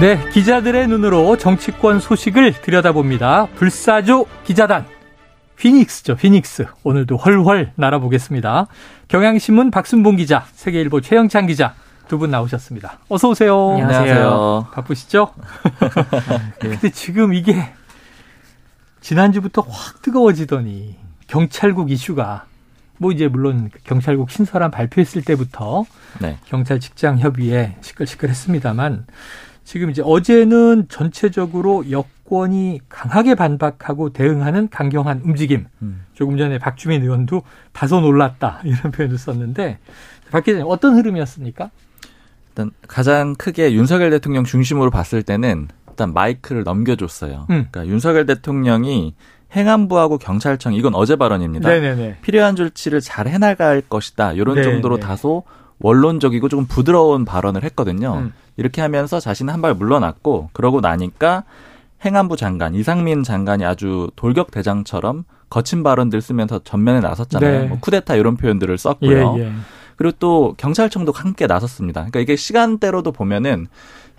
네, 기자들의 눈으로 정치권 소식을 들여다봅니다. 불사조 기자단. 피닉스죠, 피닉스. 오늘도 헐헐 날아보겠습니다. 경향신문 박순봉 기자, 세계일보 최영찬 기자 두 분 나오셨습니다. 어서 오세요. 안녕하세요. 바쁘시죠? 근데 지금 이게 지난주부터 확 뜨거워지더니 경찰국 이슈가 뭐 이제 물론 경찰국 신설안 발표했을 때부터 네. 경찰 직장 협의에 시끌시끌했습니다만 지금 이제 어제는 전체적으로 여권이 강하게 반박하고 대응하는 강경한 움직임. 음. 조금 전에 박주민 의원도 다소 놀랐다 이런 표현을 썼는데 박 기자님 어떤 흐름이었습니까? 일단 가장 크게 윤석열 대통령 중심으로 봤을 때는 일단 마이크를 넘겨줬어요. 음. 그러니까 윤석열 대통령이 행안부하고 경찰청 이건 어제 발언입니다. 네네네. 필요한 조치를 잘 해나갈 것이다. 이런 네네. 정도로 다소 원론적이고 조금 부드러운 발언을 했거든요. 음. 이렇게 하면서 자신은 한 발 물러났고 그러고 나니까 행안부 장관 이상민 장관이 아주 돌격 대장처럼 거친 발언들 쓰면서 전면에 나섰잖아요. 네. 뭐 쿠데타 이런 표현들을 썼고요. 예, 예. 그리고 또 경찰청도 함께 나섰습니다. 그러니까 이게 시간대로도 보면은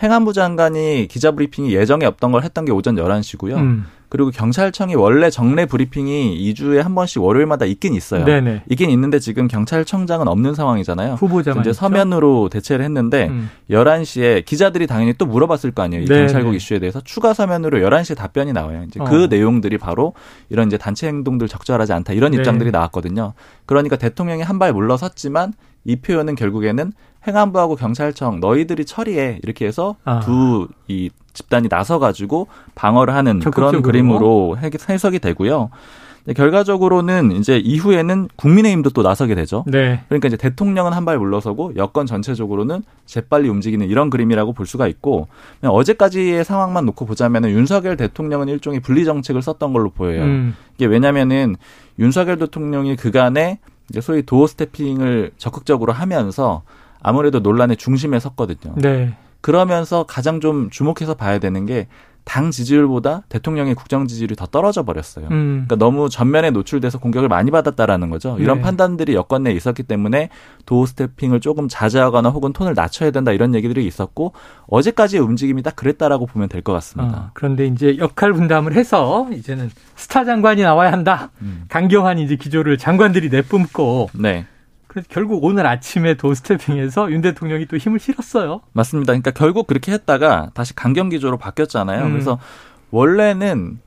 행안부 장관이 기자 브리핑이 예정에 없던 걸 했던 게 오전 11시고요. 음. 그리고 경찰청이 원래 정례 브리핑이 2주에 한 번씩 월요일마다 있긴 있어요. 네네. 있긴 있는데 지금 경찰청장은 없는 상황이잖아요. 후보자만 이제 서면으로 대체를 했는데 음. 11시에 기자들이 당연히 또 물어봤을 거 아니에요. 이 네네. 경찰국 이슈에 대해서 추가 서면으로 11시에 답변이 나와요. 이제 그 어. 그 내용들이 바로 이런 이제 단체 행동들 적절하지 않다 이런 네. 입장들이 나왔거든요. 그러니까 대통령이 한 발 물러섰지만 이 표현은 결국에는 행안부하고 경찰청 너희들이 처리해 이렇게 해서 아. 두이 집단이 나서 가지고 방어를 하는 그런 그림으로 해석이 되고요. 결과적으로는 이제 이후에는 국민의힘도 또 나서게 되죠. 네. 그러니까 이제 대통령은 한 발 물러서고 여권 전체적으로는 재빨리 움직이는 이런 그림이라고 볼 수가 있고 어제까지의 상황만 놓고 보자면은 윤석열 대통령은 일종의 분리 정책을 썼던 걸로 보여요. 음. 이게 왜냐면은 윤석열 대통령이 그간에 이제 소위 도어 스태핑을 적극적으로 하면서 아무래도 논란의 중심에 섰거든요. 네. 그러면서 가장 좀 주목해서 봐야 되는 게 당 지지율보다 대통령의 국정 지지율이 더 떨어져 버렸어요. 음. 그러니까 너무 전면에 노출돼서 공격을 많이 받았다라는 거죠. 이런 네. 판단들이 여권 내에 있었기 때문에 도어 스태핑을 조금 자제하거나 혹은 톤을 낮춰야 된다 이런 얘기들이 있었고 어제까지의 움직임이 딱 그랬다라고 보면 될 것 같습니다. 어, 그런데 이제 역할 분담을 해서 이제는 스타 장관이 나와야 한다. 음. 강경한 이제 기조를 장관들이 내뿜고 네. 그래서 결국 오늘 아침에 도스태핑에서 윤 대통령이 또 힘을 실었어요. 맞습니다. 그러니까 결국 그렇게 했다가 다시 강경 기조로 바뀌었잖아요. 음. 그래서 원래는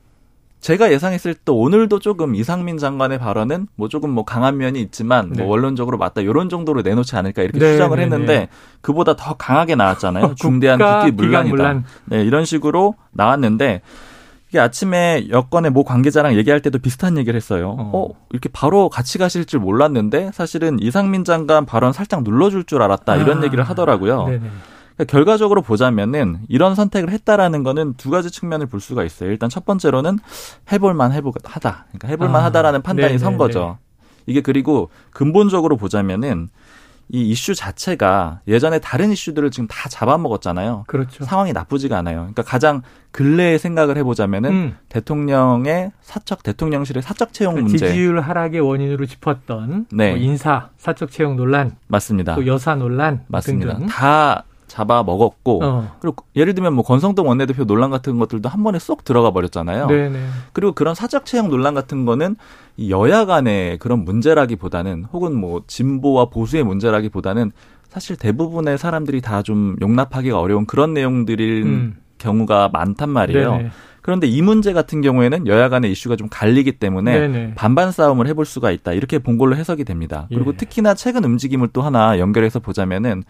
제가 예상했을 때 오늘도 조금 이상민 장관의 발언은 뭐 조금 뭐 강한 면이 있지만 뭐 네. 뭐 원론적으로 맞다 이런 정도로 내놓지 않을까 이렇게 네, 추정을 네, 했는데 네. 그보다 더 강하게 나왔잖아요. 중대한 국기 문란이다. 네, 이런 식으로 나왔는데 이게 아침에 여권의 모 관계자랑 얘기할 때도 비슷한 얘기를 했어요. 어. 어. 이렇게 바로 같이 가실 줄 몰랐는데 사실은 이상민 장관 발언 살짝 눌러줄 줄 알았다 이런 아. 얘기를 하더라고요. 그러니까 결과적으로 보자면은 이런 선택을 했다라는 거는 두 가지 측면을 볼 수가 있어요. 일단 첫 번째로는 해볼만 해보하다. 그러니까 해볼만 아. 하다라는 판단이 네네네. 선 거죠. 이게 그리고 근본적으로 보자면은 이 이슈 자체가 예전에 다른 이슈들을 지금 다 잡아먹었잖아요. 그렇죠. 상황이 나쁘지가 않아요. 그러니까 가장 근래의 생각을 해보자면은 음. 대통령의 사적 대통령실의 사적 채용 그 문제, 지지율 하락의 원인으로 짚었던 네. 뭐 인사 사적 채용 논란, 맞습니다. 또 여사 논란 맞습니다. 등등. 다 잡아 먹었고 어. 그리고 예를 들면 뭐 권성동 원내대표 논란 같은 것들도 한 번에 쏙 들어가 버렸잖아요. 네네. 그리고 그런 사적 채용 논란 같은 거는 여야 간의 그런 문제라기보다는 혹은 뭐 진보와 보수의 문제라기보다는 사실 대부분의 사람들이 다 좀 용납하기가 어려운 그런 내용들일 음. 경우가 많단 말이에요. 네네. 그런데 이 문제 같은 경우에는 여야 간의 이슈가 좀 갈리기 때문에 네네. 반반 싸움을 해볼 수가 있다. 이렇게 본 걸로 해석이 됩니다. 그리고 예. 특히나 최근 움직임을 또 하나 연결해서 보자면은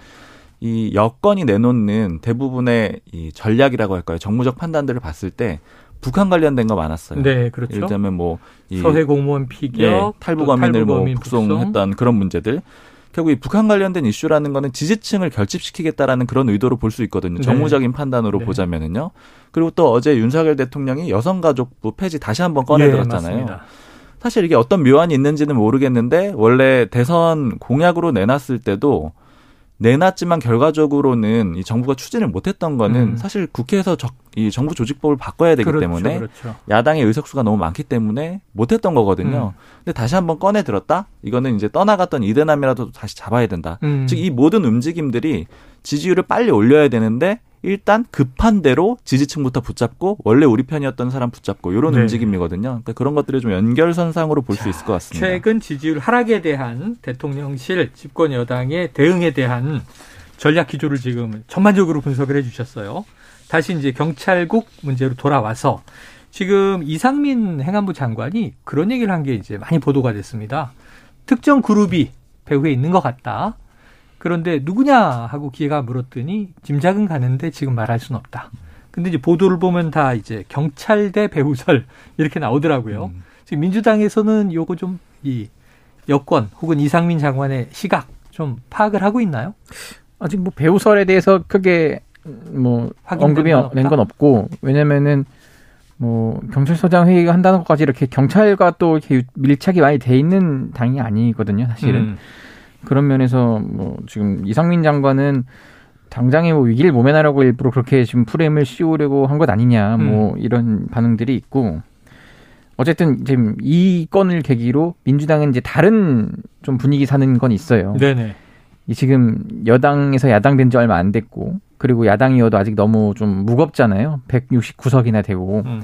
이 여건이 내놓는 대부분의 이 전략이라고 할까요? 정무적 판단들을 봤을 때 북한 관련된 거 많았어요. 네, 그렇죠. 예를 들면 뭐이 서해 공무원 피격, 예, 탈북 어민을 뭐 북송했던 그런 문제들. 결국 이 북한 관련된 이슈라는 거는 지지층을 결집시키겠다라는 그런 의도로 볼 수 있거든요. 네. 정무적인 판단으로 네. 보자면은요. 그리고 또 어제 윤석열 대통령이 여성가족부 폐지 다시 한번 꺼내들었잖아요. 네, 사실 이게 어떤 묘안이 있는지는 모르겠는데 원래 대선 공약으로 내놨을 때도 내놨지만 결과적으로는 이 정부가 추진을 못했던 거는 음. 사실 국회에서 적, 이 정부 조직법을 바꿔야 되기 그렇죠, 때문에 그렇죠. 야당의 의석수가 너무 많기 때문에 못했던 거거든요. 음. 근데 다시 한번 꺼내 들었다. 이거는 이제 떠나갔던 이대남이라도 다시 잡아야 된다. 음. 즉이 모든 움직임들이 지지율을 빨리 올려야 되는데 일단 급한 대로 지지층부터 붙잡고 원래 우리 편이었던 사람 붙잡고 이런 네. 움직임이거든요. 그러니까 그런 것들을 좀 연결선상으로 볼 수 있을 것 같습니다. 최근 지지율 하락에 대한 대통령실 집권 여당의 대응에 대한 전략 기조를 지금 전반적으로 분석을 해주셨어요. 다시 이제 경찰국 문제로 돌아와서 지금 이상민 행안부 장관이 그런 얘기를 한 게 이제 많이 보도가 됐습니다. 특정 그룹이 배후에 있는 것 같다. 그런데 누구냐 하고 기회가 물었더니 짐작은 가는데 지금 말할 수는 없다. 근데 이제 보도를 보면 다 이제 경찰대 배우설 이렇게 나오더라고요. 음. 지금 민주당에서는 요거 좀 이 여권 혹은 이상민 장관의 시각 좀 파악을 하고 있나요? 아직 뭐 배우설에 대해서 크게 뭐 언급이 된건 없고 왜냐면은 뭐 경찰서장 회의가 한다는 것까지 이렇게 경찰과 또 이렇게 밀착이 많이 돼 있는 당이 아니거든요, 사실은. 음. 그런 면에서 뭐 지금 이상민 장관은 당장에 뭐 위기를 모면하려고 일부러 그렇게 지금 프레임을 씌우려고 한 것 아니냐 뭐 음. 이런 반응들이 있고 어쨌든 지금 이 건을 계기로 민주당은 이제 다른 좀 분위기 사는 건 있어요. 네네. 지금 여당에서 야당 된 지 얼마 안 됐고 그리고 야당이어도 아직 너무 좀 무겁잖아요. 169석이나 되고. 음.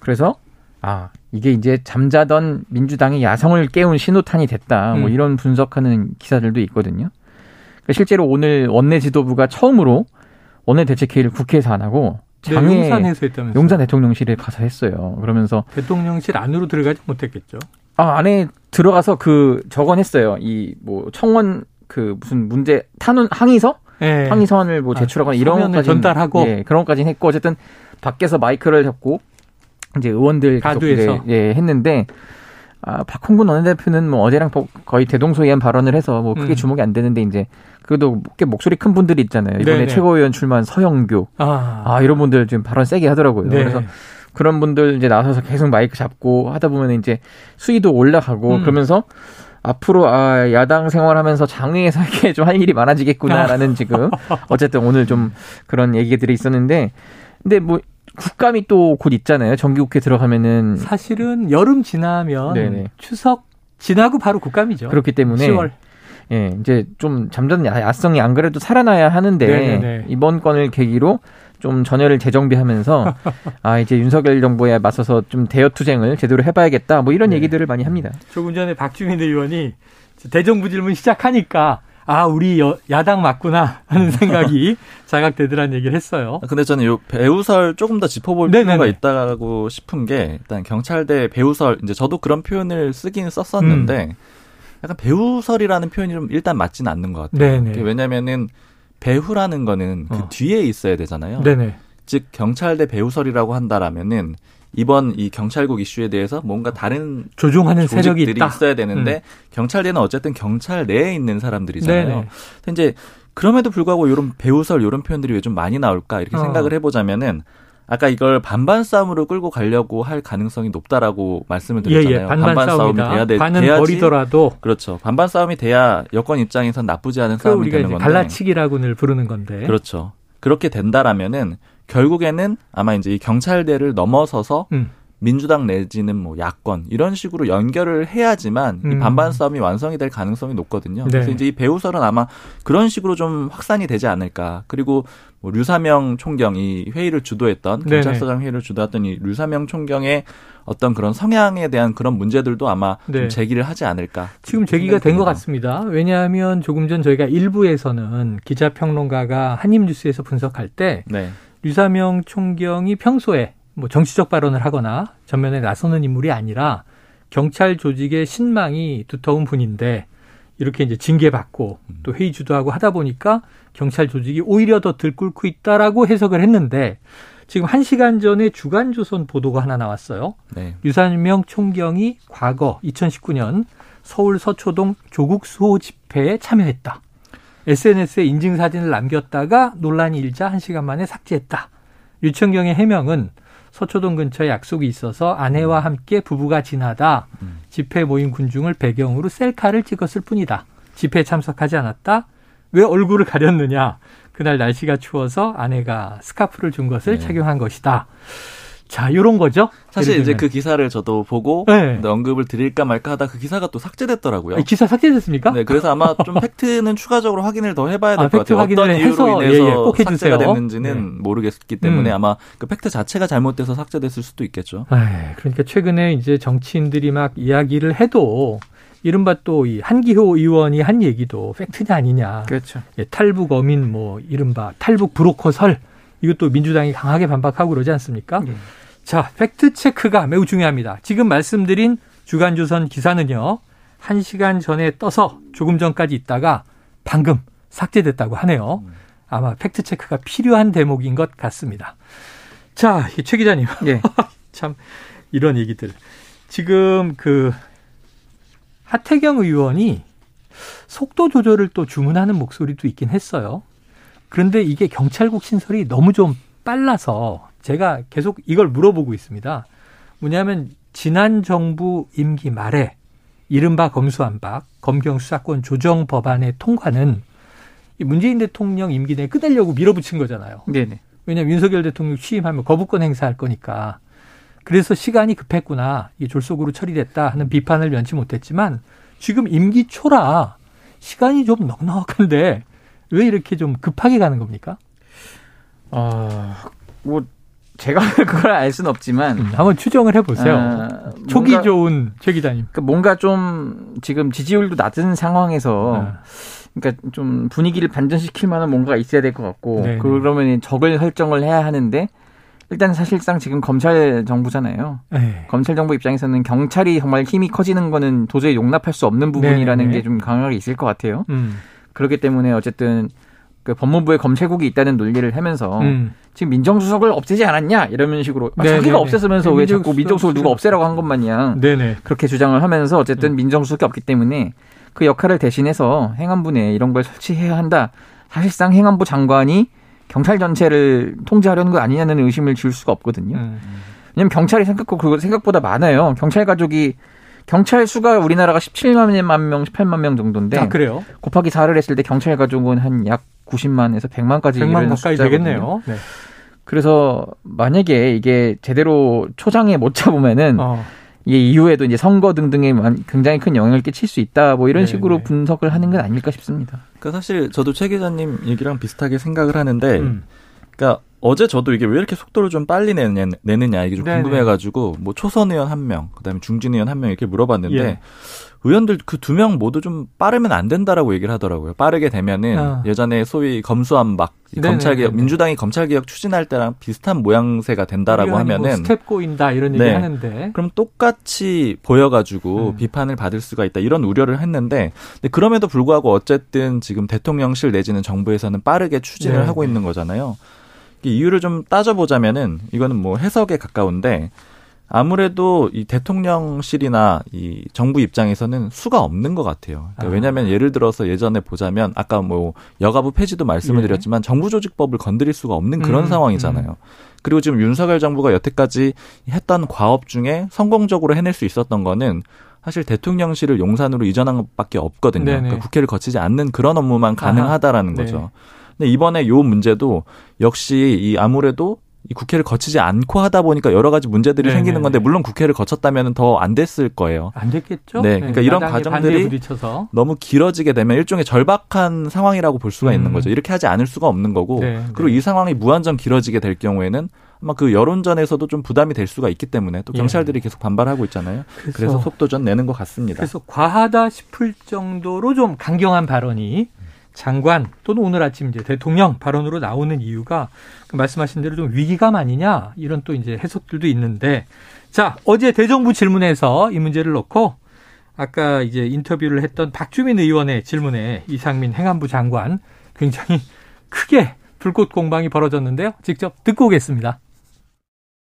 그래서 아, 이게 이제 잠자던 민주당의 야성을 깨운 신호탄이 됐다. 뭐 음. 뭐 이런 분석하는 기사들도 있거든요. 그러니까 실제로 오늘 원내 지도부가 처음으로 원내 대책회의를 국회에서 안 하고 네, 장애 네, 용산에서 했다면서 용산 대통령실에 가서 했어요. 그러면서 대통령실 안으로 들어가지 못했겠죠. 아 안에 들어가서 그 적어냈어요. 이 뭐 청원 그 무슨 문제 탄원 항의서 네. 항의서원을 뭐 아, 제출하거나 아, 이런 것까지 전달하고 예, 그런 것까지 했고 어쨌든 밖에서 마이크를 잡고 이제 의원들 가두에서 예, 했는데 아, 박홍근 원내대표는 뭐 어제랑 거의 대동소이한 발언을 해서 뭐 크게 음. 주목이 안 되는데 이제 그래도 꽤 목소리 큰 분들이 있잖아요. 이번에 네네. 최고위원 출마한 서영교 아. 아. 이런 분들 지금 발언 세게 하더라고요. 네. 그래서 그런 분들 이제 나서서 계속 마이크 잡고 하다 보면 이제 수위도 올라가고 음. 그러면서 앞으로 아 야당 생활하면서 장외에서 이렇게 좀 할 일이 많아지겠구나라는 지금 어쨌든 오늘 좀 그런 얘기들이 있었는데 근데 뭐 국감이 또 곧 있잖아요. 정기국회 들어가면은 사실은 여름 지나면 네네. 추석 지나고 바로 국감이죠. 그렇기 때문에 10월. 예, 이제 좀 잠자는 야성이 안 그래도 살아나야 하는데 네네네. 이번 건을 계기로 좀 전열을 재정비하면서 아 이제 윤석열 정부에 맞서서 좀 대여 투쟁을 제대로 해봐야겠다 뭐 이런 네. 얘기들을 많이 합니다. 조금 전에 박주민 의원이 대정부 질문 시작하니까 아, 우리 여, 야당 맞구나 하는 생각이 자각되더라는 얘기를 했어요. 아, 근데 저는 요 배우설 조금 더 짚어볼 네네네. 필요가 있다고 싶은 게 일단 경찰대 배우설 이제 저도 그런 표현을 쓰긴 썼었는데 음. 약간 배우설이라는 표현이 좀 일단 맞지는 않는 것 같아요. 왜냐면은 배후라는 거는 그 어. 뒤에 있어야 되잖아요. 네네. 즉 경찰대 배우설이라고 한다라면은 이번 이 경찰국 이슈에 대해서 뭔가 다른 조종하는 세력이 있다. 있어야 되는데 음. 경찰대는 어쨌든 경찰 내에 있는 사람들이잖아요. 네네. 이제 그럼에도 불구하고 이런 배우설 이런 표현들이 왜 좀 많이 나올까 이렇게 어. 생각을 해보자면은 아까 이걸 반반 싸움으로 끌고 가려고 할 가능성이 높다라고 말씀을 드렸잖아요. 예, 예. 반반, 반반 싸움이 돼야 돼. 반은 돼야지. 버리더라도 그렇죠. 반반 싸움이 돼야 여권 입장에선 나쁘지 않은 싸움이 되는 건데. 갈라치기라고 늘 부르는 건데. 그렇죠. 그렇게 된다라면은 결국에는 아마 이제 이 경찰대를 넘어서서 음. 민주당 내지는 뭐 야권 이런 식으로 연결을 해야지만 음. 이 반반 싸움이 완성이 될 가능성이 높거든요. 네. 그래서 이제 이 배우설은 아마 그런 식으로 좀 확산이 되지 않을까. 그리고 뭐 류사명 총경이 회의를 주도했던 경찰서장 회의를 주도했던 이 류사명 총경의 어떤 그런 성향에 대한 그런 문제들도 아마 네. 좀 제기를 하지 않을까. 지금 제기가 된 것 같습니다. 왜냐하면 조금 전 저희가 일부에서는 기자평론가가 한입뉴스에서 분석할 때 네. 류사명 총경이 평소에 뭐 정치적 발언을 하거나 전면에 나서는 인물이 아니라 경찰 조직의 신망이 두터운 분인데 이렇게 이제 징계받고 음. 또 회의 주도하고 하다 보니까 경찰 조직이 오히려 더 들끓고 있다라고 해석을 했는데 지금 한 시간 전에 주간조선 보도가 하나 나왔어요. 네. 유산명 총경이 과거 2019년 서울 서초동 조국 수호 집회에 참여했다. SNS에 인증 사진을 남겼다가 논란이 일자 1시간 만에 삭제했다. 류 총경의 해명은 서초동 근처에 약속이 있어서 아내와 함께 부부가 지나다 집회 모임 군중을 배경으로 셀카를 찍었을 뿐이다. 집회에 참석하지 않았다. 왜 얼굴을 가렸느냐? 그날 날씨가 추워서 아내가 스카프를 준 것을 네. 착용한 것이다. 자, 요런 거죠. 사실 이제 그 기사를 저도 보고 네. 언급을 드릴까 말까 하다 그 기사가 또 삭제됐더라고요. 아, 기사 삭제됐습니까? 네, 그래서 아마 좀 팩트는 추가적으로 확인을 더 해봐야 될것 아, 같아요. 어떤 이유로 인해서 예, 예, 꼭 삭제가 됐는지는 네. 모르겠기 때문에 음. 아마 그 팩트 자체가 잘못돼서 삭제됐을 수도 있겠죠. 아, 그러니까 최근에 이제 정치인들이 막 이야기를 해도 이른바 또 이 한기호 의원이 한 얘기도 팩트냐 아니냐. 그렇죠. 예, 탈북 어민 뭐 이른바 탈북 브로커설 이것도 민주당이 강하게 반박하고 그러지 않습니까? 네. 자, 팩트 체크가 매우 중요합니다. 지금 말씀드린 주간조선 기사는요. 1시간 전에 떠서 조금 전까지 있다가 방금 삭제됐다고 하네요. 아마 팩트 체크가 필요한 대목인 것 같습니다. 자, 최 기자님. 네. 참 이런 얘기들. 지금 그 하태경 의원이 속도 조절을 또 주문하는 목소리도 있긴 했어요. 그런데 이게 경찰국 신설이 너무 좀 빨라서 제가 계속 이걸 물어보고 있습니다. 뭐냐면 지난 정부 임기 말에 이른바 검수안박 검경 수사권 조정 법안의 통과는 문재인 대통령 임기 내에 끝내려고 밀어붙인 거잖아요. 네네. 왜냐하면 윤석열 대통령 취임하면 거부권 행사할 거니까. 그래서 시간이 급했구나. 이게 졸속으로 처리됐다 하는 비판을 면치 못했지만 지금 임기 초라 시간이 좀 넉넉한데 왜 이렇게 좀 급하게 가는 겁니까? 아, 뭐 제가 그걸 알 수는 없지만 음, 한번 추정을 해보세요. 아, 초기 뭔가, 좋은 최 기자님. 그러니까 뭔가 좀 지금 지지율도 낮은 상황에서 아. 그러니까 좀 분위기를 반전시킬 만한 뭔가가 있어야 될 것 같고 네네. 그러면 적을 설정을 해야 하는데 일단 사실상 지금 검찰 정부잖아요. 네. 검찰 정부 입장에서는 경찰이 정말 힘이 커지는 거는 도저히 용납할 수 없는 부분이라는 게 좀 강하게 있을 것 같아요. 음. 그렇기 때문에 어쨌든 그 법무부에 검찰국이 있다는 논리를 하면서 음. 지금 민정수석을 없애지 않았냐 이런 식으로 아, 자기가 없앴으면서 왜 자꾸 민정수석을 누가 없애라고 한 것 마냥 네네. 그렇게 주장을 하면서 어쨌든 음. 민정수석이 없기 때문에 그 역할을 대신해서 행안부 내 이런 걸 설치해야 한다. 사실상 행안부 장관이 경찰 전체를 통제하려는 거 아니냐는 의심을 줄 수가 없거든요. 음. 왜냐면 경찰이 생각, 생각보다 많아요. 경찰 가족이 경찰 수가 우리나라가 17만 명, 18만 명 정도인데. 아, 그래요? 곱하기 4를 했을 때 경찰 가족은 한 약 90만에서 100만까지 100만 가까이 되겠네요. 네. 그래서 만약에 이게 제대로 초장에 못 잡으면은 어. 이게 이후에도 이제 선거 등등에 굉장히 큰 영향을 끼칠 수 있다. 뭐 이런 네 식으로 네. 분석을 하는 건 아닐까 싶습니다. 그러니까 사실 저도 최 기자님 얘기랑 비슷하게 생각을 하는데, 음. 그러니까 어제 저도 이게 왜 이렇게 속도를 좀 빨리 내느냐, 내느냐 이게 좀 네네. 궁금해가지고 뭐 초선 의원 한 명, 그다음에 중진 의원 한 명 이렇게 물어봤는데 예. 의원들 그 두 명 모두 좀 빠르면 안 된다라고 얘기를 하더라고요. 빠르게 되면은 아. 예전에 소위 검수완박 검찰 개혁 민주당이 검찰 개혁 추진할 때랑 비슷한 모양새가 된다라고 뭐 하면은 뭐 스텝 꼬인다 이런 얘기 네. 하는데 그럼 똑같이 보여가지고 음. 비판을 받을 수가 있다 이런 우려를 했는데 근데 그럼에도 불구하고 어쨌든 지금 대통령실 내지는 정부에서는 빠르게 추진을 네. 하고 있는 거잖아요. 이유를 좀 따져보자면은 이거는 뭐 해석에 가까운데 아무래도 이 대통령실이나 이 정부 입장에서는 수가 없는 것 같아요. 그러니까 아. 왜냐하면 예를 들어서 예전에 보자면 아까 뭐 여가부 폐지도 말씀을 예. 드렸지만 정부 조직법을 건드릴 수가 없는 그런 음, 상황이잖아요. 음. 그리고 지금 윤석열 정부가 여태까지 했던 과업 중에 성공적으로 해낼 수 있었던 거는 사실 대통령실을 용산으로 이전한 것밖에 없거든요. 그러니까 국회를 거치지 않는 그런 업무만 가능하다라는 아. 거죠. 근데 이번에 요 문제도 역시 이 아무래도 이 국회를 거치지 않고 하다 보니까 여러 가지 문제들이 네네. 생기는 건데 물론 국회를 거쳤다면 더 안 됐을 거예요. 안 됐겠죠. 네, 그러니까 네, 이런 과정들이 너무 길어지게 되면 일종의 절박한 상황이라고 볼 수가 음. 있는 거죠. 이렇게 하지 않을 수가 없는 거고 네, 그리고 네. 이 상황이 무한정 길어지게 될 경우에는 아마 그 여론전에서도 좀 부담이 될 수가 있기 때문에 또 예. 경찰들이 예. 계속 반발하고 있잖아요. 그래서, 그래서 속도전 내는 것 같습니다. 그래서 과하다 싶을 정도로 좀 강경한 발언이 장관 또는 오늘 아침 이제 대통령 발언으로 나오는 이유가 그 말씀하신 대로 좀 위기감 아니냐 이런 또 이제 해석들도 있는데 자 어제 대정부 질문에서 이 문제를 놓고 아까 이제 인터뷰를 했던 박주민 의원의 질문에 이상민 행안부 장관 굉장히 크게 불꽃 공방이 벌어졌는데요. 직접 듣고 오겠습니다.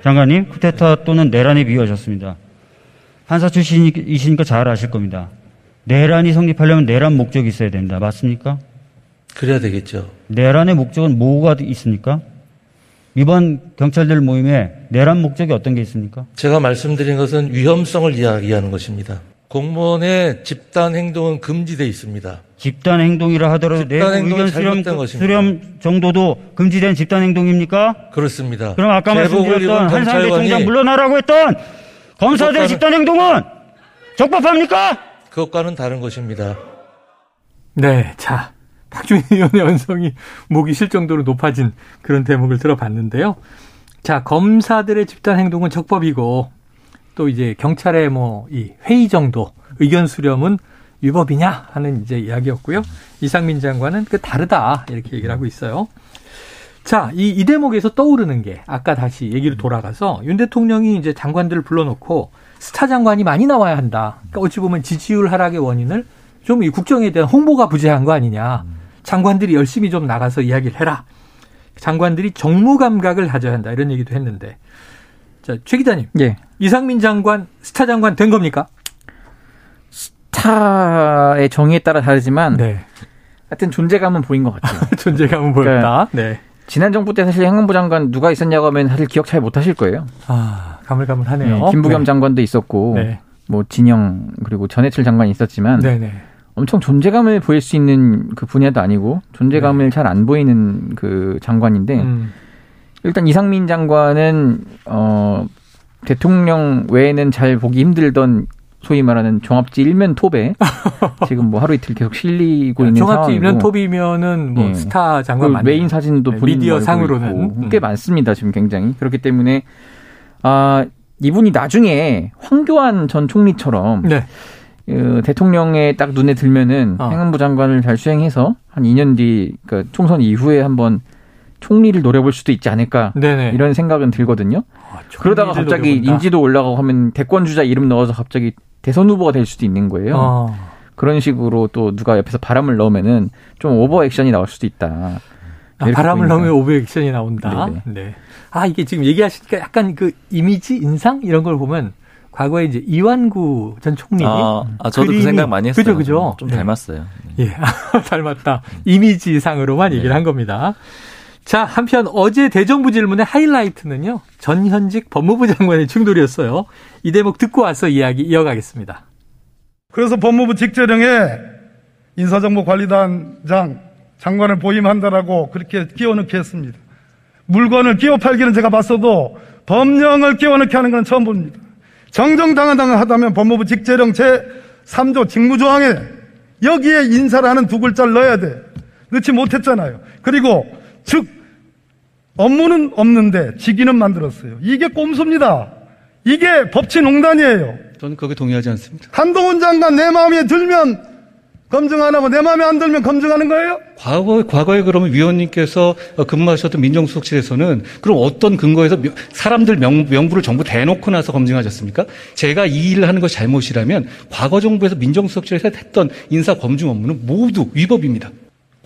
장관님, 쿠데타 또는 내란에 미워졌습니다. 판사 출신이시니까 잘 아실 겁니다. 내란이 성립하려면 내란 목적이 있어야 된다. 맞습니까? 그래야 되겠죠. 내란의 목적은 뭐가 있습니까? 이번 경찰들 모임에 내란 목적이 어떤 게 있습니까? 제가 말씀드린 것은 위험성을 이야기하는 것입니다. 공무원의 집단 행동은 금지되어 있습니다. 집단 행동이라 하더라도 내부 의견 수렴, 수렴 정도도 금지된 집단 행동입니까? 그렇습니다. 그럼 아까 말씀드렸던 한상대 총장 물러나라고 했던 검사들 의 집단 행동은 적법합니까? 그것과는 다른 것입니다. 네, 자 박준희 의원의 언성이 목이 실 정도로 높아진 그런 대목을 들어봤는데요. 자 검사들의 집단 행동은 적법이고 또 이제 경찰의 뭐 이 회의 정도 의견 수렴은 위법이냐 하는 이제 이야기였고요. 이상민 장관은 그 다르다 이렇게 얘기를 하고 있어요. 자, 이, 이 대목에서 떠오르는 게 아까 다시 얘기를 돌아가서 윤 대통령이 이제 장관들을 불러놓고 스타 장관이 많이 나와야 한다. 그러니까 어찌 보면 지지율 하락의 원인을 좀 이 국정에 대한 홍보가 부재한 거 아니냐. 장관들이 열심히 좀 나가서 이야기를 해라. 장관들이 정무 감각을 가져야 한다. 이런 얘기도 했는데. 자, 최 기자님. 예. 이상민 장관 스타 장관 된 겁니까? 스타의 정의에 따라 다르지만 네. 하여튼 존재감은 보인 것 같아요. 존재감은 보였다. 그러니까 네. 지난 정부 때 사실 행안부 장관 누가 있었냐고 하면 사실 기억 잘 못 하실 거예요. 아 가물가물하네요. 네, 김부겸 네. 장관도 있었고 네. 뭐 진영 그리고 전해철 장관이 있었지만 네네. 네. 엄청 존재감을 보일 수 있는 그 분야도 아니고 존재감을 네. 잘안 보이는 그 장관인데 음. 일단 이상민 장관은 어 대통령 외에는 잘 보기 힘들던 소위 말하는 종합지 일면 톱에 지금 뭐 하루 이틀 계속 실리고 있는 종합지 상황이고. 일면 톱이면은 뭐 네. 스타 장관 그 메인 사진도 네, 미디어 상으로는 음. 꽤 많습니다 지금 굉장히 그렇기 때문에 아 이분이 나중에 황교안 전 총리처럼 네. 그 대통령의 딱 눈에 들면은 어. 행안부 장관을 잘 수행해서 한 2년 뒤 그러니까 총선 이후에 한번 총리를 노려볼 수도 있지 않을까 네네. 이런 생각은 들거든요. 아, 그러다가 갑자기 노려본다. 인지도 올라가고 하면 대권 주자 이름 넣어서 갑자기 대선 후보가 될 수도 있는 거예요. 어. 그런 식으로 또 누가 옆에서 바람을 넣으면은 좀 오버 액션이 나올 수도 있다. 아, 바람을 보니까. 넣으면 오버 액션이 나온다. 네네. 네. 아 이게 지금 얘기하시니까 약간 그 이미지 인상 이런 걸 보면 과거에 이제 이완구 전 총리 아, 아 저도 그림이, 그 생각 많이 했어요. 그죠 그죠. 좀 닮았어요. 네. 예, 닮았다. 이미지상으로만 네. 얘기를 한 겁니다. 자, 한편 어제 대정부 질문의 하이라이트는요. 전현직 법무부 장관의 충돌이었어요. 이 대목 듣고 와서 이야기 이어가겠습니다. 그래서 법무부 직제령에 인사정보관리단장 장관을 보임한다라고 그렇게 끼워넣게 했습니다. 물건을 끼워 팔기는 제가 봤어도 법령을 끼워 넣게 하는 건 처음 봅니다. 정정당당하다면 법무부 직제령 제3조 직무조항에 여기에 인사를 하는 두 글자를 넣어야 돼. 넣지 못했잖아요. 그리고 즉 업무는 없는데 직위는 만들었어요. 이게 꼼수입니다. 이게 법치농단이에요. 저는 거기에 동의하지 않습니다. 한동훈 장관 내 마음에 들면 검증 안 하고 내 마음에 안 들면 검증하는 거예요? 과거, 과거에 그러면 위원님께서 근무하셨던 민정수석실에서는 그럼 어떤 근거에서 사람들 명, 명부를 전부 대놓고 나서 검증하셨습니까? 제가 이 일을 하는 것이 잘못이라면 과거 정부에서 민정수석실에서 했던 인사 검증 업무는 모두 위법입니다.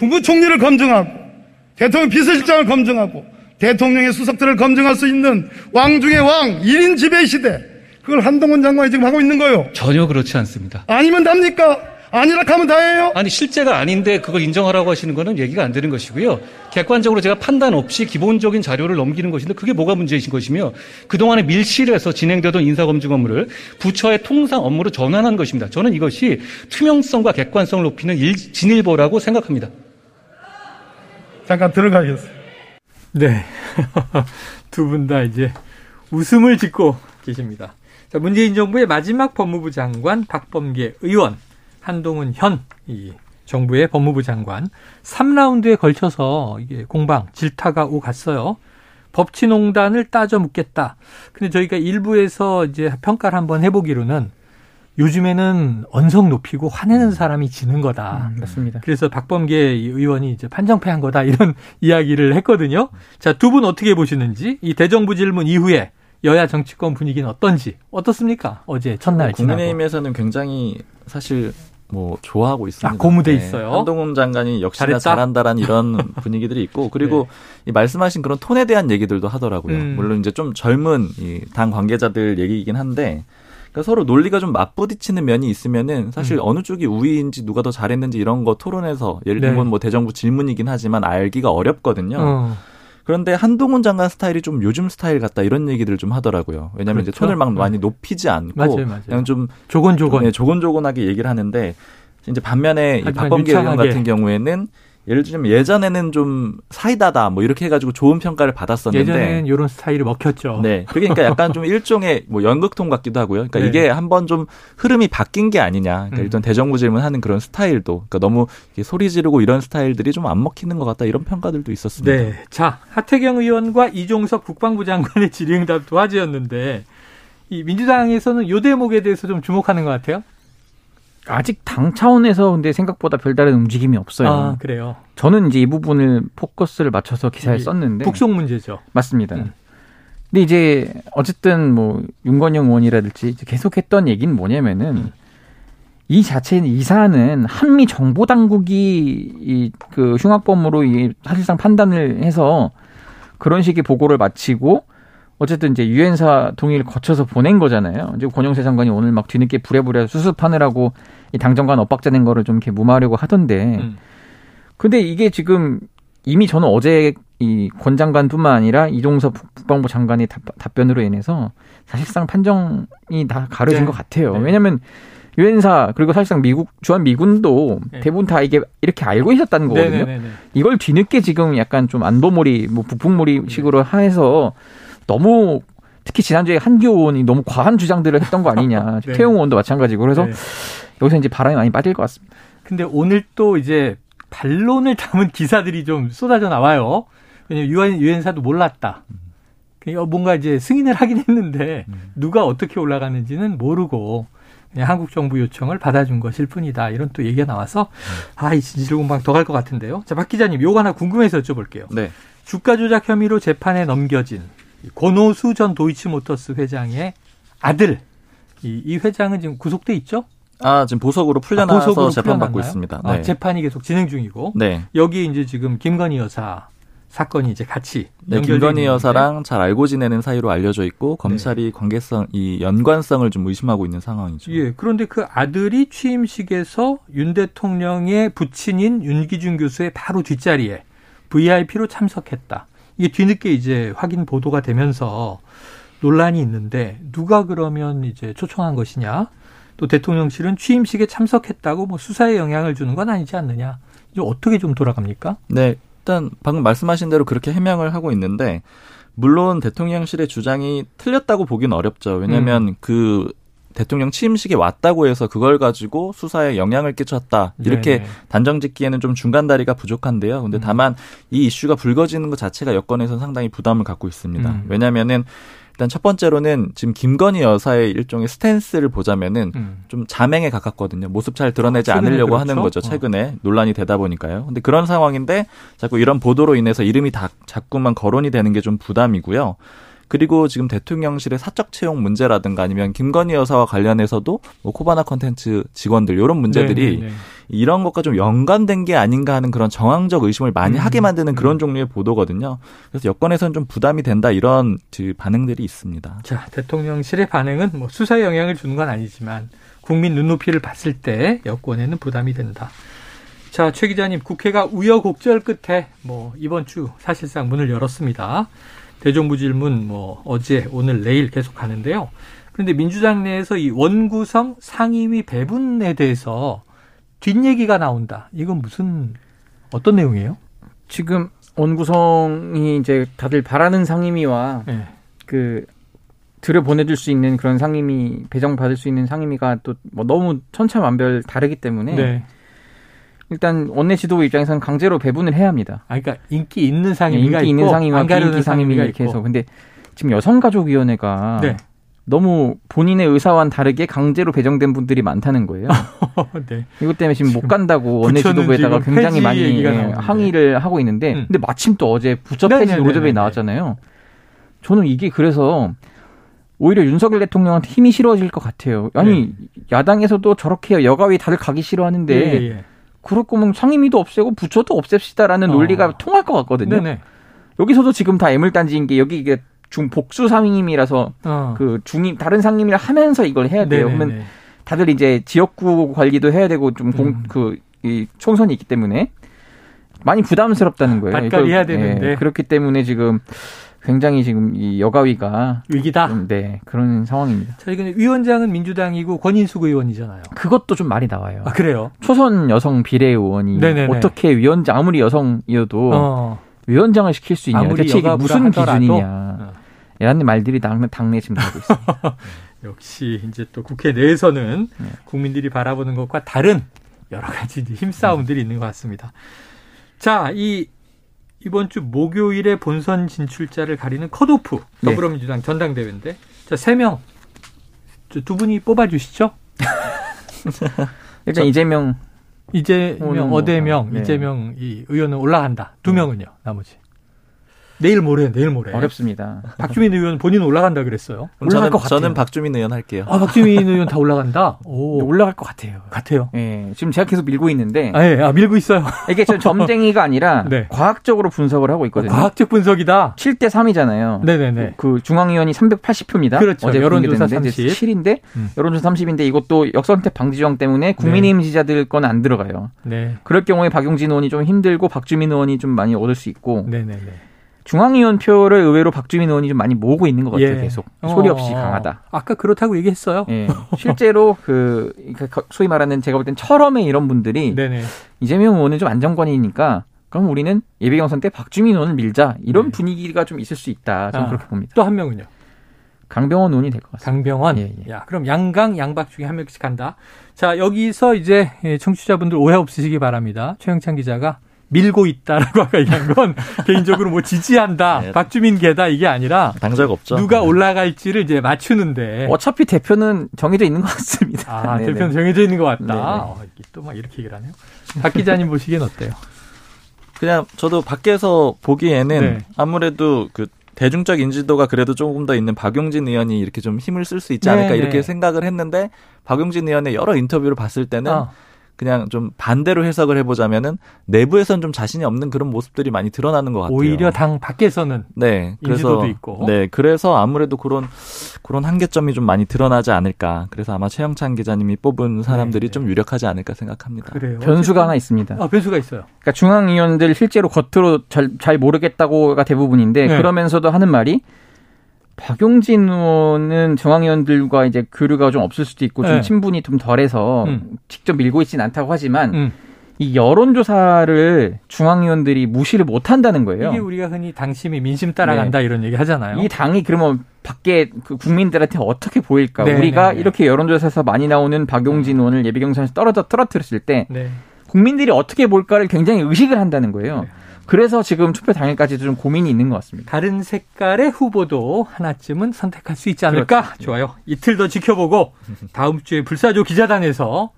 국무총리를 검증하고 대통령 비서실장을 검증하고 대통령의 수석들을 검증할 수 있는 왕 중의 왕, 1인 지배 시대. 그걸 한동훈 장관이 지금 하고 있는 거예요. 전혀 그렇지 않습니다. 아니면 답니까? 아니라 하면 다예요? 아니 실제가 아닌데 그걸 인정하라고 하시는 거는 얘기가 안 되는 것이고요. 객관적으로 제가 판단 없이 기본적인 자료를 넘기는 것인데 그게 뭐가 문제이신 것이며 그동안에 밀실에서 진행되던 인사검증 업무를 부처의 통상 업무로 전환한 것입니다. 저는 이것이 투명성과 객관성을 높이는 일, 진일보라고 생각합니다. 잠깐 들어가겠습니다. 네. 두 분 다 이제 웃음을 짓고 계십니다. 자, 문재인 정부의 마지막 법무부 장관 박범계 의원, 한동훈 현, 이 정부의 법무부 장관 3라운드에 걸쳐서 이게 공방, 질타가 오갔어요. 법치농단을 따져 묻겠다. 근데 저희가 일부에서 이제 평가를 한번 해보기로는 요즘에는 언성 높이고 화내는 음. 사람이 지는 거다. 음, 맞습니다. 그래서 박범계 의원이 이제 판정패한 거다 이런 이야기를 했거든요. 자, 두 분 어떻게 보시는지 이 대정부 질문 이후에 여야 정치권 분위기는 어떤지 어떻습니까? 어제 첫날 지나고. 국민의힘에서는 굉장히 사실 뭐 좋아하고 있습니다. 아, 고무돼 네. 있어요. 한동훈 장관이 역시나? 잘한다라는 이런 분위기들이 있고 그리고 네. 이 말씀하신 그런 톤에 대한 얘기들도 하더라고요. 음. 물론 이제 좀 젊은 이당 관계자들 얘기이긴 한데 그러니까 서로 논리가 좀 맞부딪히는 면이 있으면은 사실 음. 어느 쪽이 우위인지 누가 더 잘했는지 이런 거 토론해서 예를 들면 네. 뭐 대정부 질문이긴 하지만 알기가 어렵거든요. 어. 그런데 한동훈 장관 스타일이 좀 요즘 스타일 같다 이런 얘기들을 좀 하더라고요. 왜냐하면 그렇죠? 이제 톤을 막 많이 네. 높이지 않고 맞아요, 맞아요. 그냥 좀 조곤조곤 네, 조곤조곤하게 얘기를 하는데 이제 반면에 이 박범계 의원 같은 경우에는 예를 들면 예전에는 좀 사이다다 뭐 이렇게 해가지고 좋은 평가를 받았었는데 예전에는 이런 스타일이 먹혔죠. 네, 그러니까 약간 좀 일종의 뭐 연극통 같기도 하고요. 그러니까 네. 이게 한번 좀 흐름이 바뀐 게 아니냐. 그러니까 음. 일단 대정부 질문하는 그런 스타일도 그러니까 너무 소리 지르고 이런 스타일들이 좀 안 먹히는 것 같다 이런 평가들도 있었습니다. 네, 자 하태경 의원과 이종석 국방부 장관의 질의응답 도 화제였는데 이 민주당에서는 요 대목에 대해서 좀 주목하는 것 같아요. 아직 당 차원에서 근데 생각보다 별다른 움직임이 없어요. 아, 그래요? 저는 이제 이 부분을 포커스를 맞춰서 기사에 썼는데. 북송 문제죠. 맞습니다. 음. 근데 이제 어쨌든 뭐 윤건영 의원이라든지 계속했던 얘기는 뭐냐면은 음. 이 자체는 이 사안은 한미 정보 당국이 이그 흉악범으로 이 사실상 판단을 해서 그런 식의 보고를 마치고 어쨌든 이제 유엔사 동의를 거쳐서 보낸 거잖아요. 이제 권영세 장관이 오늘 막 뒤늦게 부랴부랴 수습하느라고 이 당정관 엇박자낸 거를 좀 이렇게 무마하려고 하던데. 음. 근데 이게 지금 이미 저는 어제 이 권 장관뿐만 아니라 이종섭 국방부 장관의 답 변으로 인해서 사실상 판정이 다 가려진 네. 것 같아요. 네. 왜냐하면 유엔사 그리고 사실상 미국 주한 미군도 네. 대부분 다 이게 이렇게 알고 있었다는 거거든요. 네네네네. 네, 네, 네. 이걸 뒤늦게 지금 약간 좀 안보몰이 뭐 북풍몰이식으로 해서 너무 특히 지난주에 한기호 의원이 너무 과한 주장들을 했던 거 아니냐. 네. 태용 의원도 마찬가지고. 그래서 네. 여기서 이제 바람이 많이 빠질 것 같습니다. 근데 오늘 또 이제 반론을 담은 기사들이 좀 쏟아져 나와요. 왜냐면 유엔, 유엔사도 몰랐다. 그러니까 뭔가 이제 승인을 하긴 했는데 누가 어떻게 올라가는지는 모르고 그냥 한국 정부 요청을 받아준 것일 뿐이다. 이런 또 얘기가 나와서 아, 이 진실 공방 더 갈 것 같은데요. 자, 박 기자님, 요거 하나 궁금해서 여쭤볼게요. 네. 주가 조작 혐의로 재판에 넘겨진 권오수 전 도이치모터스 회장의 아들 이, 이 회장은 지금 구속돼 있죠? 아, 지금 보석으로 풀려나서 아, 보석으로 재판받고 있습니다. 아, 네. 아, 재판이 계속 진행 중이고. 네. 여기 이제 지금 김건희 여사 사건이 이제 같이 네, 김건희 여사랑 잘 알고 지내는 사이로 알려져 있고 검찰이 네. 관계성 이 연관성을 좀 의심하고 있는 상황이죠. 예. 그런데 그 아들이 취임식에서 윤 대통령의 부친인 윤기준 교수의 바로 뒷자리에 VIP로 참석했다. 이게 뒤늦게 이제 확인 보도가 되면서 논란이 있는데 누가 그러면 이제 초청한 것이냐? 또 대통령실은 취임식에 참석했다고 뭐 수사에 영향을 주는 건 아니지 않느냐? 이제 어떻게 좀 돌아갑니까? 네. 일단 방금 말씀하신 대로 그렇게 해명을 하고 있는데 물론 대통령실의 주장이 틀렸다고 보기는 어렵죠. 왜냐하면 음. 그 대통령 취임식에 왔다고 해서 그걸 가지고 수사에 영향을 끼쳤다. 이렇게 네네. 단정 짓기에는 좀 중간 다리가 부족한데요. 근데 음. 다만 이 이슈가 불거지는 것 자체가 여권에서 상당히 부담을 갖고 있습니다. 음. 왜냐면은 일단 첫 번째로는 지금 김건희 여사의 일종의 스탠스를 보자면은 음. 좀 자맹에 가깝거든요. 모습 잘 드러내지 아, 않으려고 그렇죠? 하는 거죠. 어. 최근에 어. 논란이 되다 보니까요. 근데 그런 상황인데 자꾸 이런 보도로 인해서 이름이 다 자꾸만 거론이 되는 게 좀 부담이고요. 그리고 지금 대통령실의 사적 채용 문제라든가 아니면 김건희 여사와 관련해서도 뭐 코바나 컨텐츠 직원들 이런 문제들이 네네네. 네, 네. 이런 것과 좀 연관된 게 아닌가 하는 그런 정황적 의심을 많이 음. 하게 만드는 그런 음. 종류의 보도거든요. 그래서 여권에서는 좀 부담이 된다 이런 반응들이 있습니다. 자, 대통령실의 반응은 뭐 수사에 영향을 주는 건 아니지만 국민 눈높이를 봤을 때 여권에는 부담이 된다. 자, 최 기자님, 국회가 우여곡절 끝에 뭐 이번 주 사실상 문을 열었습니다. 대정부 질문 뭐 어제 오늘 내일 계속 하는데요. 그런데 민주당 내에서 이 원구성 상임위 배분에 대해서 뒷얘기가 나온다. 이건 무슨 어떤 내용이에요? 지금 원구성이 이제 다들 바라는 상임위와 네. 그 들여 보내줄 수 있는 그런 상임위 배정 받을 수 있는 상임위가 또 뭐 너무 천차만별 다르기 때문에 네. 일단 원내 지도부 입장에서는 강제로 배분을 해야 합니다. 아, 그러니까 인기 있는 상임위가 인기 있는 상임위와 비인기 상임위 이렇게 해서 근데 지금 여성가족위원회가 네. 너무 본인의 의사와는 다르게 강제로 배정된 분들이 많다는 거예요. 네. 이것 때문에 지금, 지금 못 간다고 원내 지도부에다가 굉장히 많이 항의를 하고 있는데, 음. 근데 마침 또 어제 부처 네, 폐지 노조법이 나왔잖아요. 저는 이게 그래서 오히려 윤석열 대통령한테 힘이 실어질 것 같아요. 아니 네. 야당에서도 저렇게 여가위 다들 가기 싫어하는데 예, 예. 예. 그럴 거면 상임위도 없애고 부처도 없앱시다라는 어. 논리가 통할 것 같거든요. 네네. 여기서도 지금 다 애물단지인 게 여기 이게 중 복수 상임이라서 어. 그 중임 다른 상임을 하면서 이걸 해야 돼요. 네네네. 그러면 다들 이제 지역구 관리도 해야 되고 좀그이 음. 총선이 있기 때문에 많이 부담스럽다는 거예요. 발깔이 해야 되는데 네, 그렇기 때문에 지금 굉장히 지금 이 여가위가 위기다. 좀, 네 그런 상황입니다. 자, 이근 위원장은 민주당이고 권인숙 의원이잖아요. 그것도 좀 말이 나와요. 아 그래요? 초선 여성 비례의원이 네네네. 어떻게 위원장 아무리 여성이어도 어. 위원장을 시킬 수 있냐? 대체 이게 무슨 기준이냐? 어. 이런 말들이 당내, 당내 지금 나오고 있습니다. 역시 이제 또 국회 내에서는 네. 국민들이 바라보는 것과 다른 여러 가지 힘싸움들이 있는 것 같습니다. 자, 이 이번 주 목요일에 본선 진출자를 가리는 컷오프 네. 더불어민주당 네. 전당대회인데 자, 세 명. 두 분이 뽑아 주시죠. 일단 이재명 이재명, 어대명, 네. 이재명 이 의원은 올라간다. 두 네. 명은요. 나머지. 내일 모레, 내일 모레. 어렵습니다. 박주민 의원 본인 올라간다 그랬어요. 올라갈 저는, 것 같아요. 저는 박주민 의원 할게요. 아, 박주민 의원 다 올라간다? 오. 올라갈 것 같아요. 같아요. 예. 지금 제가 계속 밀고 있는데. 아, 예. 아, 밀고 있어요. 이게 저 점쟁이가 아니라 네. 과학적으로 분석을 하고 있거든요. 어, 과학적 분석이다. 7대 3이잖아요. 네네네. 그, 그 중앙위원이 380표입니다. 그렇죠. 어제 여론조사 30. 7인데 음. 여론조사 30인데 이것도 역선택 방지 조항 때문에 국민의힘 네. 지지자들 건 안 들어가요. 네. 그럴 경우에 박용진 의원이 좀 힘들고 박주민 의원이 좀 많이 얻을 수 있고. 네네네. 중앙위원 표를 의외로 박주민 의원이 좀 많이 모으고 있는 것 같아요. 예. 계속 소리 없이 어. 강하다. 아까 그렇다고 얘기했어요. 예. 실제로 그 소위 말하는 제가 볼 땐 철험의 이런 분들이 네네. 이재명 의원은 좀 안정권이니까 그럼 우리는 예비 경선 때 박주민 의원을 밀자 이런 네. 분위기가 좀 있을 수 있다. 저는 아, 그렇게 봅니다. 또 한 명은요? 강병원 의원이 될 것 같습니다. 강병원. 예, 예. 야, 그럼 양강 양박 중에 한 명씩 간다. 자, 여기서 이제 청취자분들 오해 없으시기 바랍니다. 최영찬 기자가 밀고 있다라고 아까 얘기한 건 개인적으로 뭐 지지한다, 네. 박주민 개다 이게 아니라 당적 없죠. 누가 네. 올라갈지를 이제 맞추는데 어차피 대표는 정해져 있는 것 같습니다. 아, 네네. 대표는 정해져 있는 것 같다. 어, 또막 이렇게 얘기를 하네요. 박 기자님 보시기엔 어때요? 그냥 저도 밖에서 보기에는 네. 아무래도 그 대중적 인지도가 그래도 조금 더 있는 박용진 의원이 이렇게 좀 힘을 쓸 수 있지 않을까 네, 이렇게 네. 생각을 했는데 박용진 의원의 여러 인터뷰를 봤을 때는 어. 그냥 좀 반대로 해석을 해보자면은 내부에선 좀 자신이 없는 그런 모습들이 많이 드러나는 것 같아요. 오히려 당 밖에서는 네, 그래서 있고. 네, 그래서 아무래도 그런 그런 한계점이 좀 많이 드러나지 않을까. 그래서 아마 최영찬 기자님이 뽑은 사람들이 네, 네. 좀 유력하지 않을까 생각합니다. 그래요. 변수가 하나 있습니다. 아, 변수가 있어요. 그러니까 중앙위원들 실제로 겉으로 잘, 잘 모르겠다고가 대부분인데 네. 그러면서도 하는 말이 박용진 의원은 중앙위원들과 이제 교류가 좀 없을 수도 있고 좀 네. 친분이 좀 덜해서 음. 직접 밀고 있지는 않다고 하지만 음. 이 여론조사를 중앙위원들이 무시를 못한다는 거예요. 이게 우리가 흔히 당심이 민심 따라간다 네. 이런 얘기 하잖아요. 이 당이 그러면 밖에 그 국민들한테 어떻게 보일까? 네, 우리가 네, 네. 이렇게 여론조사에서 많이 나오는 박용진 의원을 예비경선에서 떨어져 떨어뜨렸을 때 네. 국민들이 어떻게 볼까를 굉장히 의식을 한다는 거예요. 네. 그래서 지금 투표 당일까지도 좀 고민이 있는 것 같습니다. 다른 색깔의 후보도 하나쯤은 선택할 수 있지 않을까? 그렇죠. 좋아요. 이틀 더 지켜보고 다음 주에 불사조 기자단에서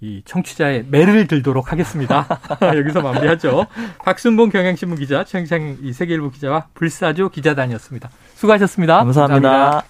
이 청취자의 매를 들도록 하겠습니다. 여기서 마무리하죠. 박순봉 경향신문 기자, 최영창 이 세계일보 기자와 불사조 기자단이었습니다. 수고하셨습니다 감사합니다. 감사합니다.